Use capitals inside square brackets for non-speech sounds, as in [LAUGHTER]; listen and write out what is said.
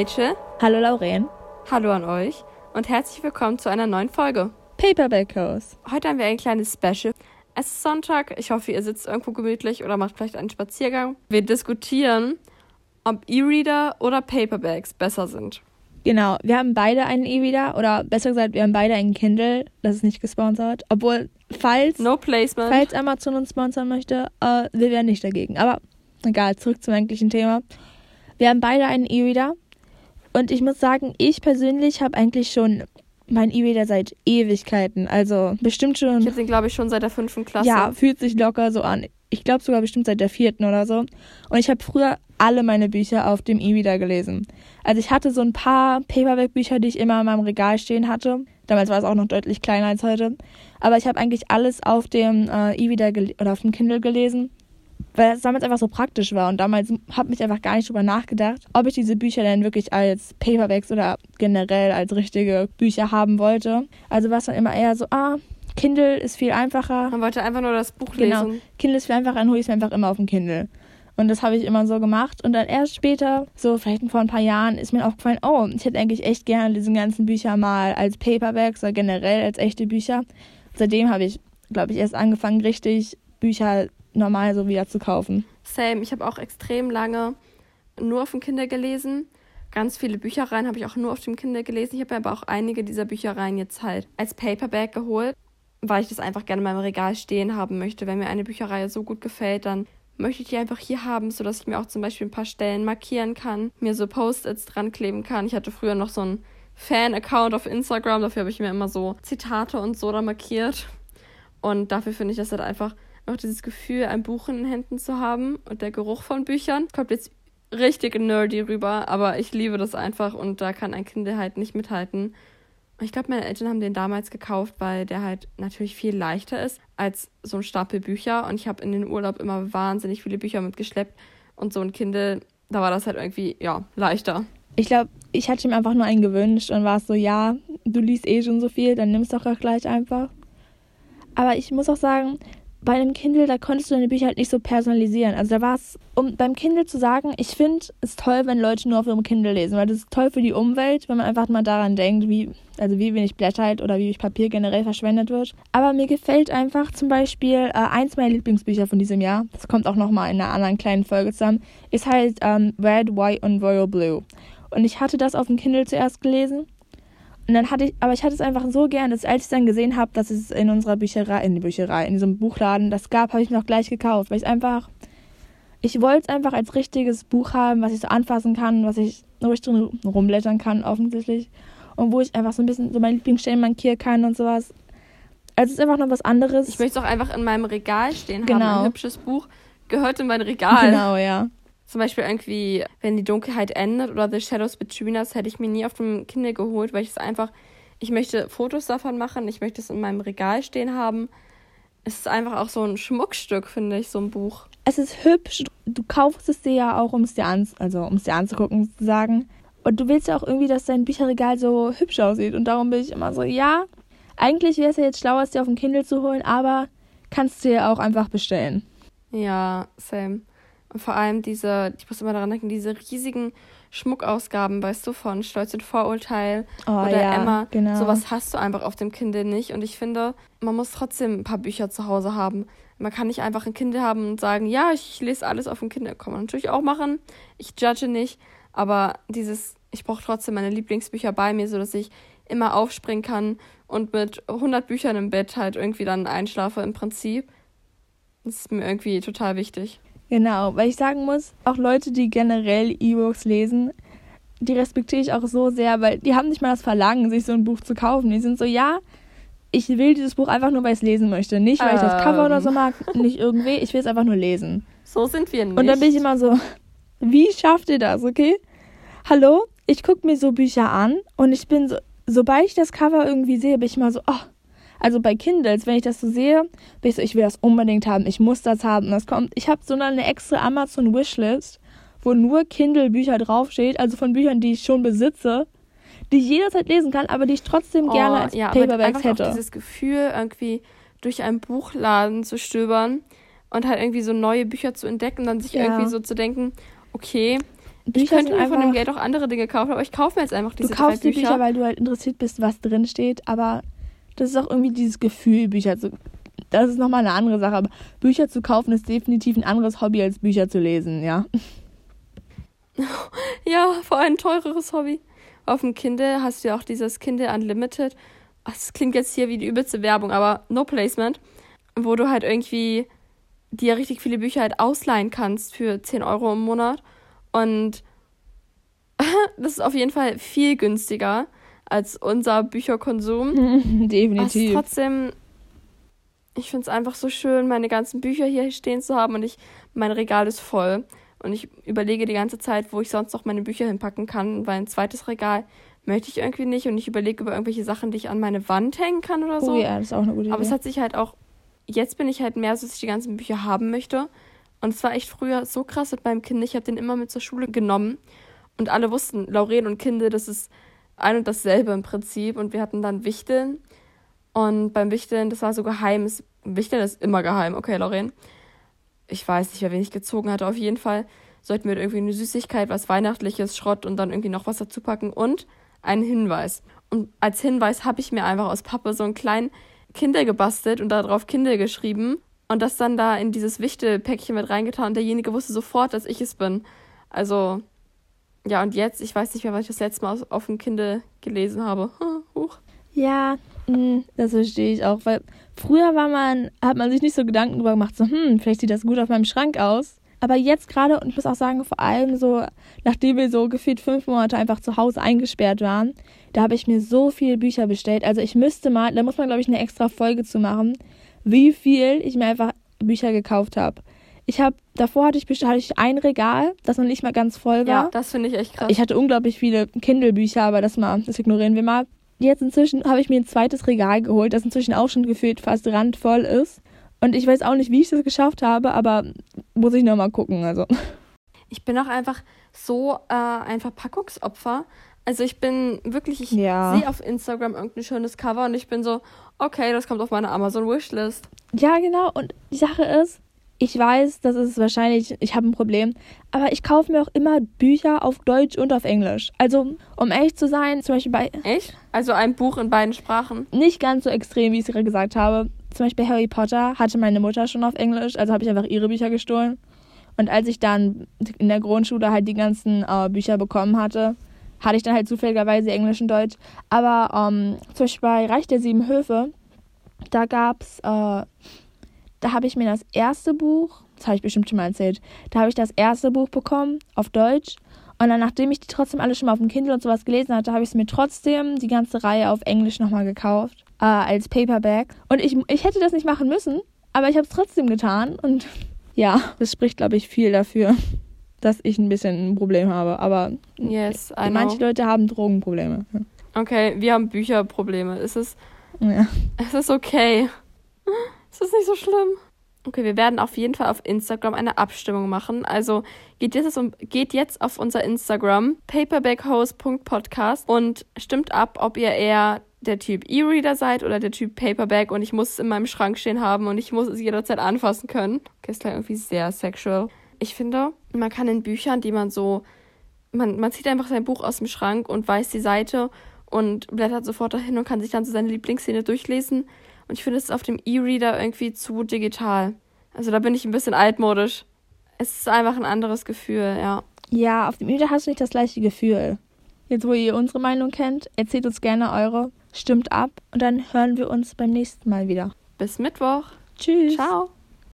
Rachel. Hallo Lauren. Hallo an euch und herzlich willkommen zu einer neuen Folge. Paperback House. Heute haben wir ein kleines Special. Es ist Sonntag. Ich hoffe, ihr sitzt irgendwo gemütlich oder macht vielleicht einen Spaziergang. Wir diskutieren, ob E-Reader oder Paperbacks besser sind. Genau, wir haben beide einen E-Reader oder besser gesagt, wir haben beide einen Kindle. Das ist nicht gesponsert. Obwohl, falls, No placement. falls Amazon uns sponsern möchte, äh, wir wären nicht dagegen. Aber egal, zurück zum eigentlichen Thema. Wir haben beide einen E-Reader. Und ich muss sagen, ich persönlich habe eigentlich schon meinen E-Reader seit Ewigkeiten. Also bestimmt schon. Ich habe den, glaube ich, schon seit der fünften Klasse. Ja, fühlt sich locker so an. Ich glaube sogar bestimmt seit der vierten oder so. Und ich habe früher alle meine Bücher auf dem E-Reader gelesen. Also ich hatte so ein paar Paperback-Bücher, die ich immer in meinem Regal stehen hatte. Damals war es auch noch deutlich kleiner als heute. Aber ich habe eigentlich alles auf dem äh, E-Reader oder auf dem Kindle gelesen, weil es damals einfach so praktisch war. Und damals habe ich einfach gar nicht drüber nachgedacht, ob ich diese Bücher denn wirklich als Paperbacks oder generell als richtige Bücher haben wollte. Also war es dann immer eher so, ah, Kindle ist viel einfacher. Man wollte einfach nur das Buch Genau. lesen. Kindle ist viel einfacher, dann hole ich es mir einfach immer auf dem Kindle. Und das habe ich immer so gemacht. Und dann erst später, so vielleicht vor ein paar Jahren, ist mir aufgefallen, oh, ich hätte eigentlich echt gerne diese ganzen Bücher mal als Paperbacks oder generell als echte Bücher. Seitdem habe ich, glaube ich, erst angefangen, richtig Bücher normal so wieder zu kaufen. Same. Ich habe auch extrem lange nur auf dem Kindle gelesen. Ganz viele Büchereien habe ich auch nur auf dem Kindle gelesen. Ich habe aber auch einige dieser Büchereien jetzt halt als Paperback geholt, weil ich das einfach gerne in meinem Regal stehen haben möchte. Wenn mir eine Bücherreihe so gut gefällt, dann möchte ich die einfach hier haben, sodass ich mir auch zum Beispiel ein paar Stellen markieren kann, mir so Post-its dran kleben kann. Ich hatte früher noch so einen Fan-Account auf Instagram, dafür habe ich mir immer so Zitate und so da markiert. Und dafür finde ich das halt einfach auch dieses Gefühl, ein Buch in den Händen zu haben und der Geruch von Büchern. Kommt jetzt richtig nerdy rüber, aber ich liebe das einfach und da kann ein Kind halt nicht mithalten. Ich glaube, meine Eltern haben den damals gekauft, weil der halt natürlich viel leichter ist als so ein Stapel Bücher. Und ich habe in den Urlaub immer wahnsinnig viele Bücher mitgeschleppt. Und so ein Kindle, da war das halt irgendwie, ja, leichter. Ich glaube, ich hatte ihm einfach nur einen gewünscht und war es so, ja, du liest eh schon so viel, dann nimm's doch auch gleich einfach. Aber ich muss auch sagen, bei einem Kindle, da konntest du deine Bücher halt nicht so personalisieren. Also da war es, um beim Kindle zu sagen, ich finde es toll, wenn Leute nur auf ihrem Kindle lesen, weil das ist toll für die Umwelt, wenn man einfach mal daran denkt, wie, also wie wenig Blätter halt oder wie wenig Papier generell verschwendet wird. Aber mir gefällt einfach zum Beispiel äh, eins meiner Lieblingsbücher von diesem Jahr, das kommt auch nochmal in einer anderen kleinen Folge zusammen, ist halt ähm, Red, White und Royal Blue. Und ich hatte das auf dem Kindle zuerst gelesen und dann hatte ich, aber ich hatte es einfach so gern, dass als ich dann gesehen habe, dass es in unserer Bücherei, in die Bücherei, in diesem Buchladen das gab, habe ich mir auch gleich gekauft, weil ich einfach, ich wollte es einfach als richtiges Buch haben, was ich so anfassen kann, was ich, wo ich drin rumblättern kann, offensichtlich. Und wo ich einfach so ein bisschen so meine Lieblingsstellen markieren kann und sowas. Also es ist einfach noch was anderes. Ich möchte es auch einfach in meinem Regal stehen haben. Genau. Ein hübsches Buch gehört in mein Regal. Genau, ja. Zum Beispiel irgendwie, wenn die Dunkelheit endet oder The Shadows Between Us, hätte ich mir nie auf dem Kindle geholt, weil ich es einfach, ich möchte Fotos davon machen, ich möchte es in meinem Regal stehen haben. Es ist einfach auch so ein Schmuckstück, finde ich, so ein Buch. Es ist hübsch. Du kaufst es dir ja auch, um es dir, an, also, um es dir anzugucken, sozusagen. Und du willst ja auch irgendwie, dass dein Bücherregal so hübsch aussieht. Und darum bin ich immer so, ja, eigentlich wäre es ja jetzt schlauer, es dir auf dem Kindle zu holen, aber kannst du dir auch einfach bestellen. Ja, same. Und vor allem diese, ich muss immer daran denken, diese riesigen Schmuckausgaben, weißt du, von Stolz und Vorurteil Oh, oder ja, Emma. genau. Sowas hast du einfach auf dem Kindle nicht. Und ich finde, man muss trotzdem ein paar Bücher zu Hause haben. Man kann nicht einfach ein Kindle haben und sagen, ja, ich lese alles auf dem Kindle. Kann man natürlich auch machen. Ich judge nicht. Aber dieses, ich brauche trotzdem meine Lieblingsbücher bei mir, sodass ich immer aufspringen kann und mit 100 Büchern im Bett halt irgendwie dann einschlafe im Prinzip. Das ist mir irgendwie total wichtig. Genau, weil ich sagen muss, auch Leute, die generell E-Books lesen, die respektiere ich auch so sehr, weil die haben nicht mal das Verlangen, sich so ein Buch zu kaufen. Die sind so, ja, ich will dieses Buch einfach nur, weil ich es lesen möchte. Nicht, weil ich das Cover oder so mag, nicht irgendwie, ich will es einfach nur lesen. [LAUGHS] So sind wir nicht. Und dann bin ich immer so, wie schafft ihr das, okay? Hallo, ich gucke mir so Bücher an und ich bin so, sobald ich das Cover irgendwie sehe, bin ich mal so, oh. Also bei Kindles, wenn ich das so sehe, bin ich so, ich will das unbedingt haben, ich muss das haben. Und das kommt, ich habe so eine extra Amazon Wishlist, wo nur Kindle-Bücher draufsteht, also von Büchern, die ich schon besitze, die ich jederzeit lesen kann, aber die ich trotzdem gerne als Oh, ja, aber Paperbacks hätte. Auch dieses Gefühl, irgendwie durch einen Buchladen zu stöbern und halt irgendwie so neue Bücher zu entdecken und dann sich Ja. irgendwie so zu denken, okay, Bücher ich könnte mir einfach, von dem Geld auch andere Dinge kaufen, aber ich kaufe mir jetzt einfach diese Du kaufst die Bücher, weil du halt interessiert bist, was drin steht, aber das ist auch irgendwie dieses Gefühl, Bücher zu. Das ist nochmal eine andere Sache, aber Bücher zu kaufen ist definitiv ein anderes Hobby als Bücher zu lesen, ja. [LAUGHS] ja, vor allem ein teureres Hobby. Auf dem Kindle hast du ja auch dieses Kindle Unlimited. Das klingt jetzt hier wie die übelste Werbung, aber no placement. Wo du halt irgendwie dir richtig viele Bücher halt ausleihen kannst für 10 Euro im Monat. Und [LAUGHS] das ist auf jeden Fall viel günstiger als unser Bücherkonsum. [LAUGHS] Definitiv. Aber trotzdem, ich finde es einfach so schön, meine ganzen Bücher hier stehen zu haben und ich, mein Regal ist voll. Und ich überlege die ganze Zeit, wo ich sonst noch meine Bücher hinpacken kann, weil ein zweites Regal möchte ich irgendwie nicht. Und ich überlege über irgendwelche Sachen, die ich an meine Wand hängen kann oder so. Oh ja, das ist auch eine gute Idee. Aber es hat sich halt auch, jetzt bin ich halt mehr so, dass ich die ganzen Bücher haben möchte. Und es war echt früher so krass mit meinem Kind. Ich habe den immer mit zur Schule genommen. Und alle wussten, Lauren und Kinder, das ist ein und dasselbe im Prinzip. Und wir hatten dann Wichteln. Und beim Wichteln, das war so geheim. Wichteln ist immer geheim. Okay, Lauren. Ich weiß nicht, wer wenig gezogen hatte. Auf jeden Fall sollten wir irgendwie eine Süßigkeit, was Weihnachtliches, Schrott und dann irgendwie noch was dazu packen und einen Hinweis. Und als Hinweis habe ich mir einfach aus Pappe so einen kleinen Kinder gebastelt und darauf Kinder geschrieben und das dann da in dieses Wichtelpäckchen mit reingetan und derjenige wusste sofort, dass ich es bin. Also, ja, und jetzt, ich weiß nicht mehr, was ich das letzte Mal auf dem Kindle gelesen habe. [LAUGHS] Huch. Ja, mm, das verstehe ich auch, weil früher war man, hat man sich nicht so Gedanken darüber gemacht, so, hm, vielleicht sieht das gut auf meinem Schrank aus. Aber jetzt gerade, und ich muss auch sagen, vor allem so, nachdem wir so gefühlt fünf Monate einfach zu Hause eingesperrt waren, da habe ich mir so viele Bücher bestellt. Also ich müsste mal, da muss man, glaube ich, eine extra Folge zu machen, wie viel ich mir einfach Bücher gekauft habe. Ich habe, davor hatte ich, hatte ich ein Regal, das noch nicht mal ganz voll war. Ja, das finde ich echt krass. Ich hatte unglaublich viele Kindle-Bücher, aber das mal, das ignorieren wir mal. Jetzt inzwischen habe ich mir ein zweites Regal geholt, das inzwischen auch schon gefühlt fast randvoll ist. Und ich weiß auch nicht, wie ich das geschafft habe, aber muss ich nochmal gucken. Also. Ich bin auch einfach so äh, ein Verpackungsopfer. Also ich bin wirklich, ich ja. sehe auf Instagram irgendein schönes Cover und ich bin so, okay, das kommt auf meine Amazon Wishlist. Ja, genau. Und die Sache ist, ich weiß, das ist wahrscheinlich, ich habe ein Problem, aber ich kaufe mir auch immer Bücher auf Deutsch und auf Englisch. Also, um ehrlich zu sein, zum Beispiel bei. Echt? Also ein Buch in beiden Sprachen? Nicht ganz so extrem, wie ich es gerade gesagt habe. Zum Beispiel Harry Potter hatte meine Mutter schon auf Englisch, also habe ich einfach ihre Bücher gestohlen. Und als ich dann in der Grundschule halt die ganzen äh, Bücher bekommen hatte, hatte ich dann halt zufälligerweise Englisch und Deutsch. Aber ähm, zum Beispiel bei Reich der Sieben Höfe, da gab's, äh, da habe ich mir das erste Buch, das habe ich bestimmt schon mal erzählt, da habe ich das erste Buch bekommen auf Deutsch. Und dann, nachdem ich die trotzdem alle schon mal auf dem Kindle und sowas gelesen hatte, habe ich es mir trotzdem die ganze Reihe auf Englisch nochmal gekauft, äh, als Paperback. Und ich, ich hätte das nicht machen müssen, aber ich habe es trotzdem getan. Und [LAUGHS] ja, das spricht, glaube ich, viel dafür [LAUGHS] dass ich ein bisschen ein Problem habe. Aber yes, manche Leute haben Drogenprobleme. Okay, wir haben Bücherprobleme. Es ist, ja. es ist okay. [LAUGHS] Ist nicht so schlimm. Okay, wir werden auf jeden Fall auf Instagram eine Abstimmung machen. Also geht jetzt, um, geht jetzt auf unser Instagram paperbackhost.podcast und stimmt ab, ob ihr eher der Typ E-Reader seid oder der Typ Paperback und ich muss es in meinem Schrank stehen haben und ich muss es jederzeit anfassen können. Okay, ist gleich irgendwie sehr sexual ich finde, man kann in Büchern, die man so, man, man zieht einfach sein Buch aus dem Schrank und weiß die Seite und blättert sofort dahin und kann sich dann so seine Lieblingsszene durchlesen. Und ich finde es auf dem E-Reader irgendwie zu digital. Also da bin ich ein bisschen altmodisch. Es ist einfach ein anderes Gefühl, ja. Ja, auf dem E-Reader hast du nicht das gleiche Gefühl. Jetzt, wo ihr unsere Meinung kennt, erzählt uns gerne eure, stimmt ab und dann hören wir uns beim nächsten Mal wieder. Bis Mittwoch. Tschüss. Ciao.